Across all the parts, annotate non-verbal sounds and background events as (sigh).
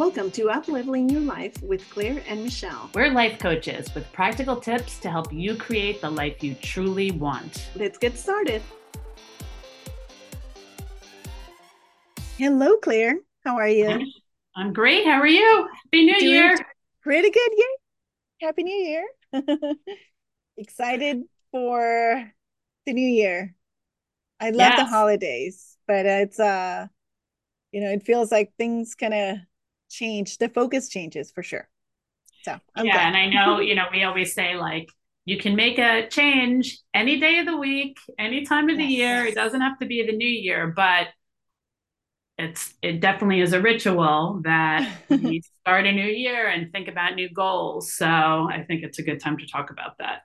Welcome to Up Leveling Your Life with Claire and Michelle. We're life coaches with practical tips to help you create the life you truly want. Let's get started. Hello, Claire. How are you? I'm great. How are you? Happy New Doing Year. Pretty good. Yay. Happy New Year. (laughs) Excited for the new year. I love yes. the holidays, but it's uh you know, it feels like things kind of change. The focus changes for sure. So I'm yeah, glad. and I know, (laughs) you know, we always say like you can make a change any day of the week, any time of the year. It doesn't have to be the new year, but it's it definitely is a ritual that (laughs) you start a new year and think about new goals. So I think it's a good time to talk about that.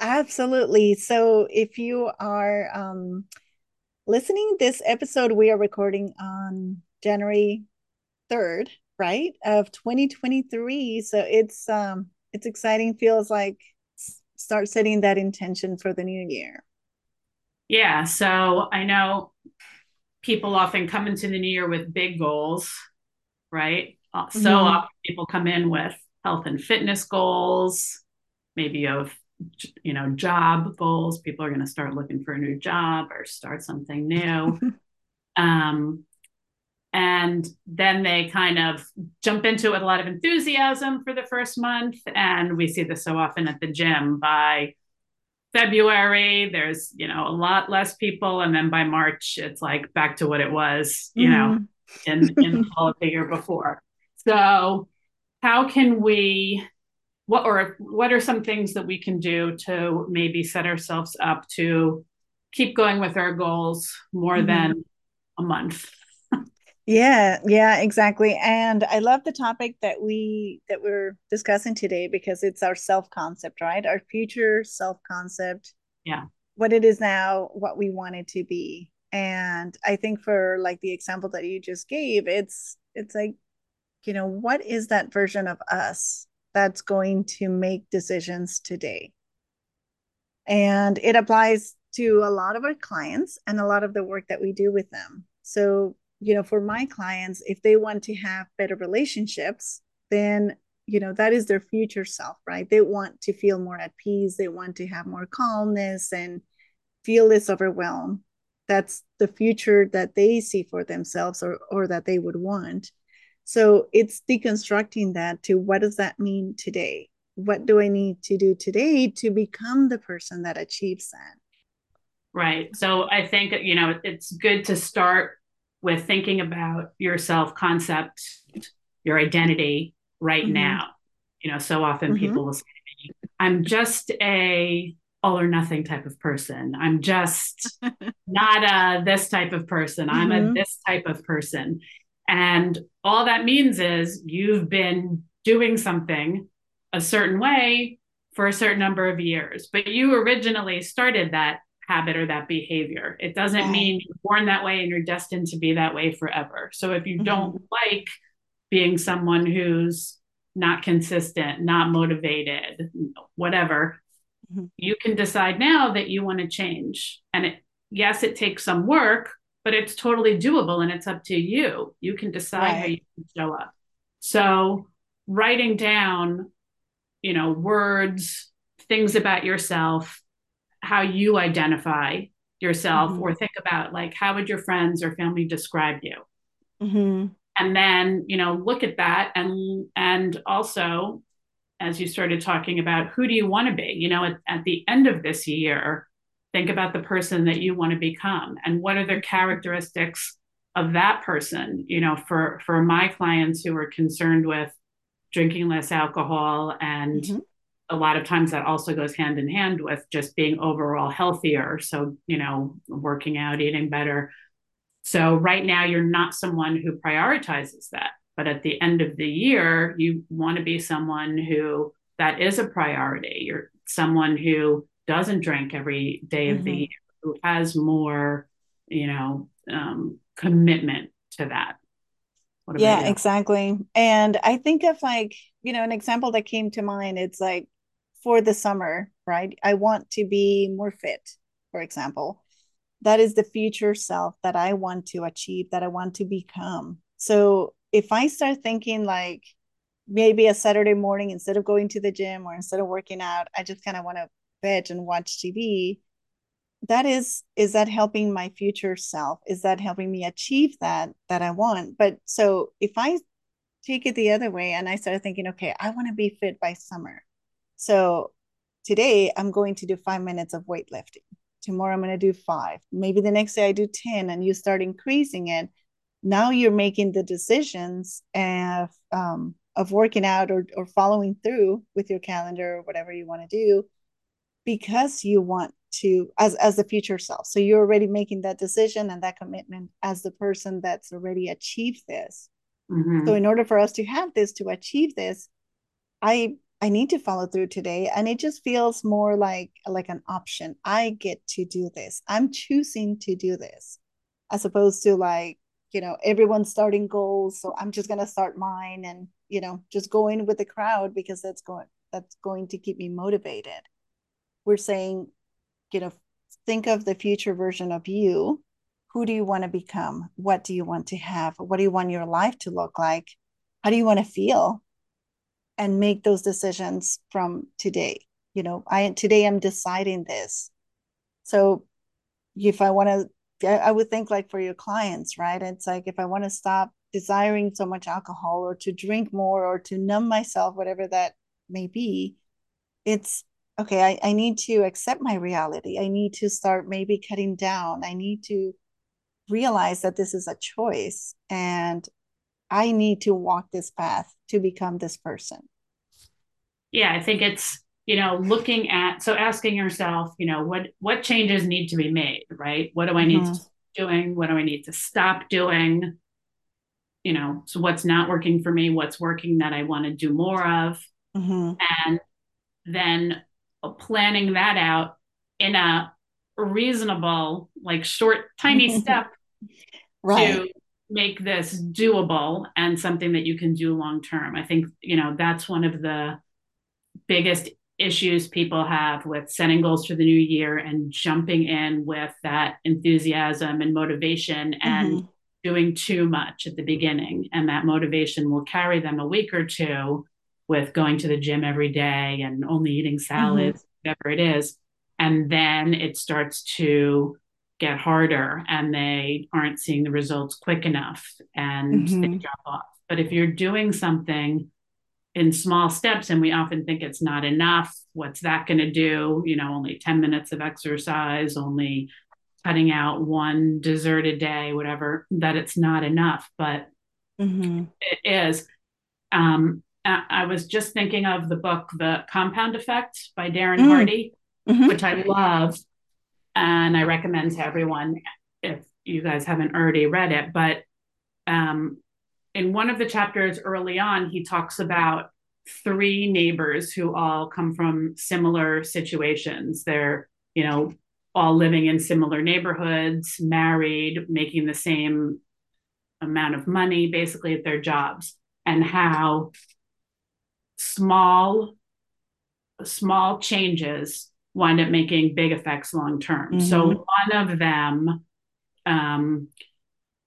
Absolutely. So if you are um, listening this episode, we are recording on January 3rd, right? Of 2023. So it's um it's exciting, feels like start setting that intention for the new year. Yeah. So I know people often come into the new year with big goals, right? Uh, so mm-hmm. often people come in with health and fitness goals, maybe of you know job goals. People are going to start looking for a new job or start something new. (laughs) um, and then they kind of jump into it with a lot of enthusiasm for the first month and we see this so often at the gym by February, there's, you know, a lot less people. And then by March, it's like back to what it was, you mm. know, in, in fall of the year before. So how can we what or what are some things that we can do to maybe set ourselves up to keep going with our goals more mm-hmm. than a month? Yeah yeah exactly and i love the topic that we that we're discussing today because it's our self concept right? Our future self concept yeah. What it is now what we want it to be and i think for like the example that you just gave it's it's like you know what is that version of us that's going to make decisions today? And it applies to a lot of our clients and a lot of the work that we do with them. So you know for my clients if they want to have better relationships then you know that is their future self right? They want to feel more at peace. They want to have more calmness and feel less overwhelmed. That's the future that they see for themselves or or that they would want. So it's deconstructing that to what does that mean today? What do i need to do today to become the person that achieves that? Right. So i think you know it's good to start with thinking about your self concept, your identity right mm-hmm. now. You know, so often mm-hmm. people will say to me, I'm just a all or nothing type of person. I'm just (laughs) not a this type of person. I'm mm-hmm. a this type of person. And all that means is you've been doing something a certain way for a certain number of years, but you originally started that habit or that behavior. It doesn't mean you're born that way and you're destined to be that way forever. So if you mm-hmm. don't like being someone who's not consistent, not motivated, whatever, mm-hmm. you can decide now that you want to change. And it, yes, it takes some work, but it's totally doable and it's up to you. You can decide right. how you can show up. So writing down, you know, words, things about yourself how you identify yourself mm-hmm. or think about like how would your friends or family describe you mm-hmm. and then you know look at that and and also as you started talking about who do you want to be you know at, at the end of this year think about the person that you want to become and what are the characteristics of that person you know for for my clients who are concerned with drinking less alcohol and mm-hmm a lot of times that also goes hand in hand with just being overall healthier. So, you know, working out, eating better. So, right now, you're not someone who prioritizes that. But at the end of the year, you want to be someone who that is a priority. You're someone who doesn't drink every day of mm-hmm. the year, who has more, you know, um, commitment to that. yeah, exactly. And I think of like, you know, an example that came to mind, it's like for the summer, right? I want to be more fit, for example. That is the future self that I want to achieve, that I want to become. So if I start thinking like maybe a Saturday morning instead of going to the gym or instead of working out, I just kind of want to veg and watch TV. That is, is that helping my future self? Is that helping me achieve that that I want? But so if I take it the other way and I start thinking, okay, I want to be fit by summer. So today I'm going to do five minutes of weightlifting. Tomorrow I'm going to do five. Maybe the next day I do 10 and you start increasing it. Now you're making the decisions of, um, of working out or, or following through with your calendar or whatever you want to do because you want to as as the future self so you're already making that decision and that commitment as the person that's already achieved this mm-hmm. so in order for us to have this to achieve this i i need to follow through today and it just feels more like like an option i get to do this i'm choosing to do this as opposed to like you know everyone's starting goals so i'm just going to start mine and you know just going with the crowd because that's going that's going to keep me motivated we're saying, you know, think of the future version of you. Who do you want to become? What do you want to have? What do you want your life to look like? How do you want to feel? And make those decisions from today. You know, I today I'm deciding this. So if I want to, I would think like for your clients, right? It's like if I want to stop desiring so much alcohol or to drink more or to numb myself, whatever that may be, it's okay, I, I need to accept my reality. I need to start maybe cutting down. I need to realize that this is a choice and I need to walk this path to become this person. Yeah, I think it's, you know, looking at so asking yourself, you know, what what changes need to be made, right? What do I need mm-hmm. to doing? What do I need to stop doing? You know, so what's not working for me, what's working that I want to do more of. Mm-hmm. And then planning that out in a reasonable, like short, tiny (laughs) step right. to make this doable and something that you can do long term. I think, you know, that's one of the biggest issues people have with setting goals for the new year and jumping in with that enthusiasm and motivation and mm-hmm. doing too much at the beginning. And that motivation will carry them a week or two with going to the gym every day and only eating salads, mm-hmm. whatever it is. And then it starts to get harder and they aren't seeing the results quick enough and mm-hmm. they drop off. But if you're doing something in small steps and we often think it's not enough, what's that going to do? You know, only 10 minutes of exercise, only cutting out one dessert a day, whatever, that it's not enough. But mm-hmm. it is. Um, I was just thinking of the book, The Compound Effect by Darren mm. Hardy, mm-hmm. which I love. And I recommend to everyone if you guys haven't already read it. But um, in one of the chapters early on, he talks about three neighbors who all come from similar situations. They're, you know, all living in similar neighborhoods, married, making the same amount of money basically at their jobs, and how small small changes wind up making big effects long term. Mm-hmm. So one of them um,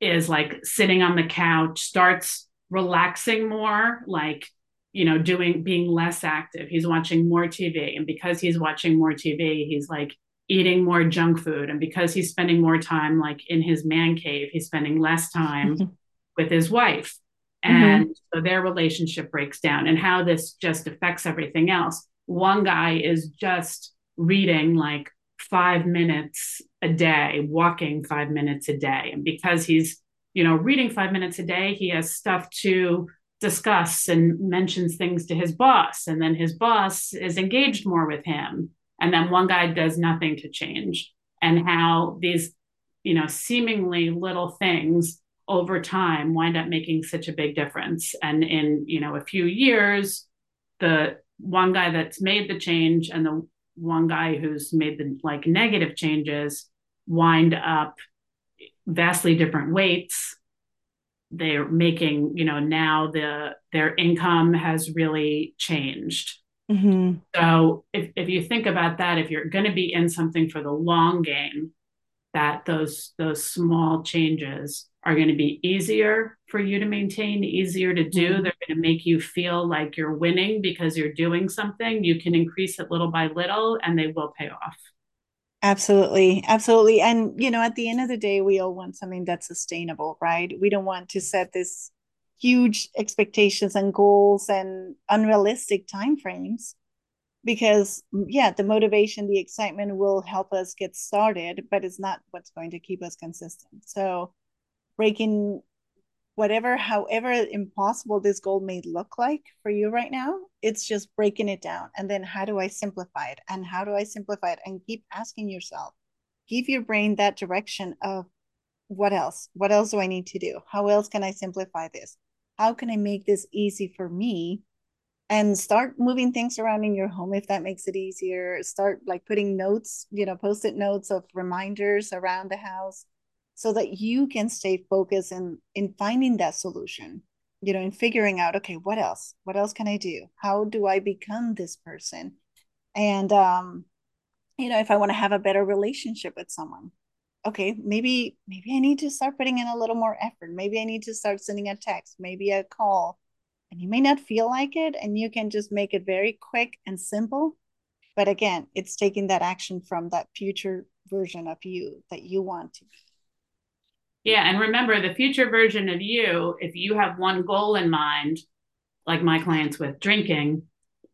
is like sitting on the couch, starts relaxing more, like you know, doing being less active. He's watching more TV, and because he's watching more TV, he's like eating more junk food, and because he's spending more time like in his man cave, he's spending less time with his wife. Mm-hmm. And mm-hmm. so their relationship breaks down, and how this just affects everything else. One guy is just reading like five minutes a day, walking five minutes a day. And because he's, you know, reading five minutes a day, he has stuff to discuss and mentions things to his boss. And then his boss is engaged more with him. And then one guy does nothing to change. And how these, you know, seemingly little things over time wind up making such a big difference. And in, you know, a few years, the one guy that's made the change and the one guy who's made the like negative changes wind up vastly different weights they're making you know now the their income has really changed mm-hmm. so if, if you think about that if you're going to be in something for the long game that those those small changes are going to be easier for you to maintain, easier to do. Mm-hmm. They're going to make you feel like you're winning because you're doing something. You can increase it little by little and they will pay off. Absolutely. Absolutely. And, you know, at the end of the day, we all want something that's sustainable, right? We don't want to set this huge expectations and goals and unrealistic timeframes because yeah the motivation the excitement will help us get started but it's not what's going to keep us consistent so breaking whatever however impossible this goal may look like for you right now it's just breaking it down. And then how do i simplify it? And how do i simplify it? And keep asking yourself give your brain that direction of what else? What else do i need to do? How else can i simplify this? How can i make this easy for me? And start moving things around in your home if that makes it easier. Start like putting notes you know post-it notes of reminders around the house so that you can stay focused in in finding that solution you know in figuring out okay what else? What else can i do? How do i become this person? And um you know if i want to have a better relationship with someone okay maybe maybe i need to start putting in a little more effort. Maybe i need to start sending a text maybe a call. And you may not feel like it and you can just make it very quick and simple. But again it's taking that action from that future version of you that you want to be yeah and remember the future version of you if you have one goal in mind like my clients with drinking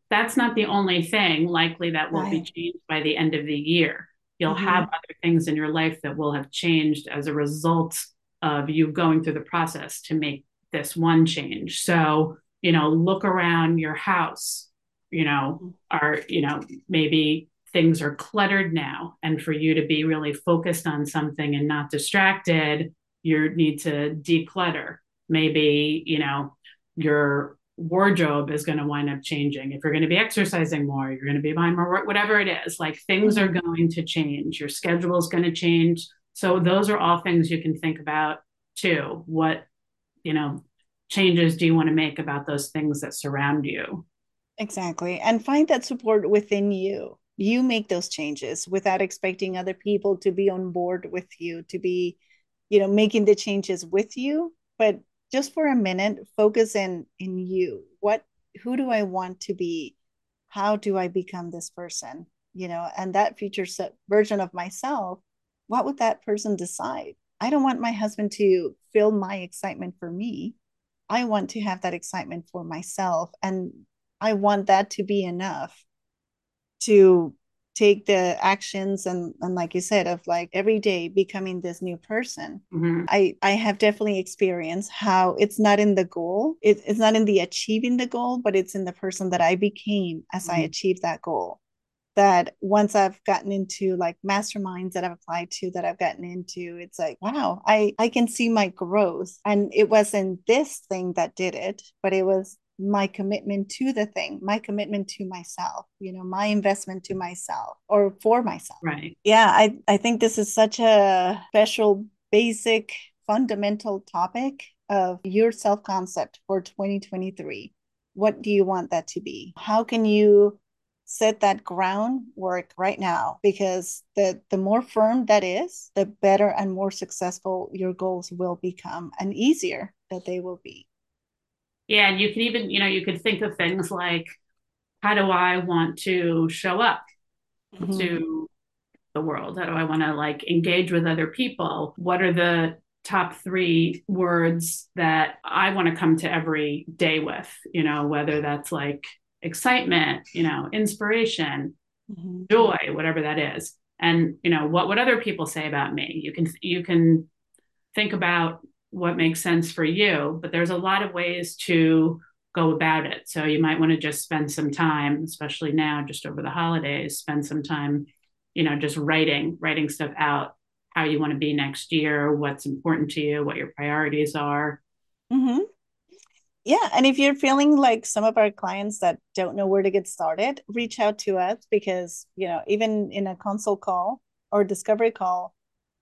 that's not the only thing likely that will right. be changed by the end of the year you'll mm-hmm. have other things in your life that will have changed as a result of you going through the process to make this one change so you know look around your house you know are you know maybe things are cluttered now and for you to be really focused on something and not distracted you need to declutter maybe you know your wardrobe is going to wind up changing if you're going to be exercising more you're going to be buying more whatever it is like things are mm-hmm. going to change your schedule is going to change so those are all things you can think about too what you know changes do you want to make about those things that surround you? Exactly. And find that support within you. You make those changes without expecting other people to be on board with you, to be, you know, making the changes with you. But just for a minute, focus in in you. What who do I want to be? How do I become this person? You know, and that future version of myself, what would that person decide? I don't want my husband to feel my excitement for me. I want to have that excitement for myself. And I want that to be enough to take the actions and and like you said of like every day becoming this new person mm-hmm. i i have definitely experienced how it's not in the goal it, it's not in the achieving the goal but it's in the person that i became as mm-hmm. i achieved that goal that once I've gotten into like masterminds that I've applied to that I've gotten into, it's like, wow, I, I can see my growth. And it wasn't this thing that did it, but it was my commitment to the thing, my commitment to myself, you know, my investment to myself or for myself. Right. Yeah, I, I think this is such a special, basic, fundamental topic of your self concept for 2023. What do you want that to be? How can you set that groundwork right now because the the more firm that is the better and more successful your goals will become and easier that they will be yeah and you can even you know you could think of things like how do i want to show up mm-hmm. to the world how do i want to like engage with other people what are the top three words that i want to come to every day with you know whether that's like excitement, you know, inspiration, mm-hmm. joy, whatever that is. And, you know, what would other people say about me? You can, you can think about what makes sense for you, but there's a lot of ways to go about it. So you might want to just spend some time, especially now, just over the holidays, spend some time, you know, just writing, writing stuff out, how you want to be next year, what's important to you, what your priorities are. Mm-hmm yeah and if you're feeling like some of our clients that don't know where to get started reach out to us because you know even in a consult call or discovery call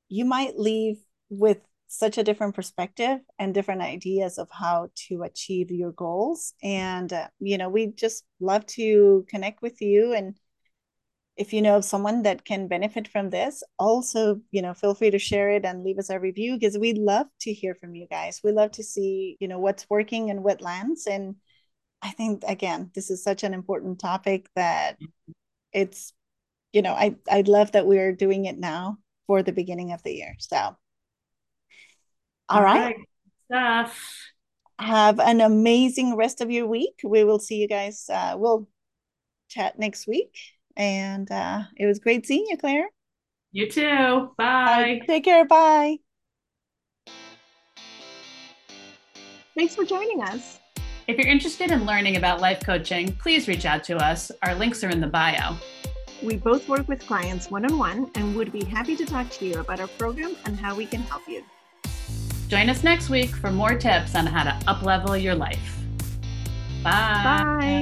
you might leave with such a different perspective and different ideas of how to achieve your goals. And uh, you know we just love to connect with you. And if you know of someone that can benefit from this also you know feel free to share it and leave us a review because we love to hear from you guys. We love to see you know what's working and what lands. And i think again this is such an important topic that it's you know i i love that we're doing it now for the beginning of the year. So all, right stuff have an amazing rest of your week we will see you guys uh, we'll chat next week and uh, it was great seeing you, Claire. You too. Bye. Uh, take care. Bye. Thanks for joining us. If you're interested in learning about life coaching, please reach out to us. Our links are in the bio. We both work with clients one on one and would be happy to talk to you about our program and how we can help you. Join us next week for more tips on how to uplevel your life. Bye.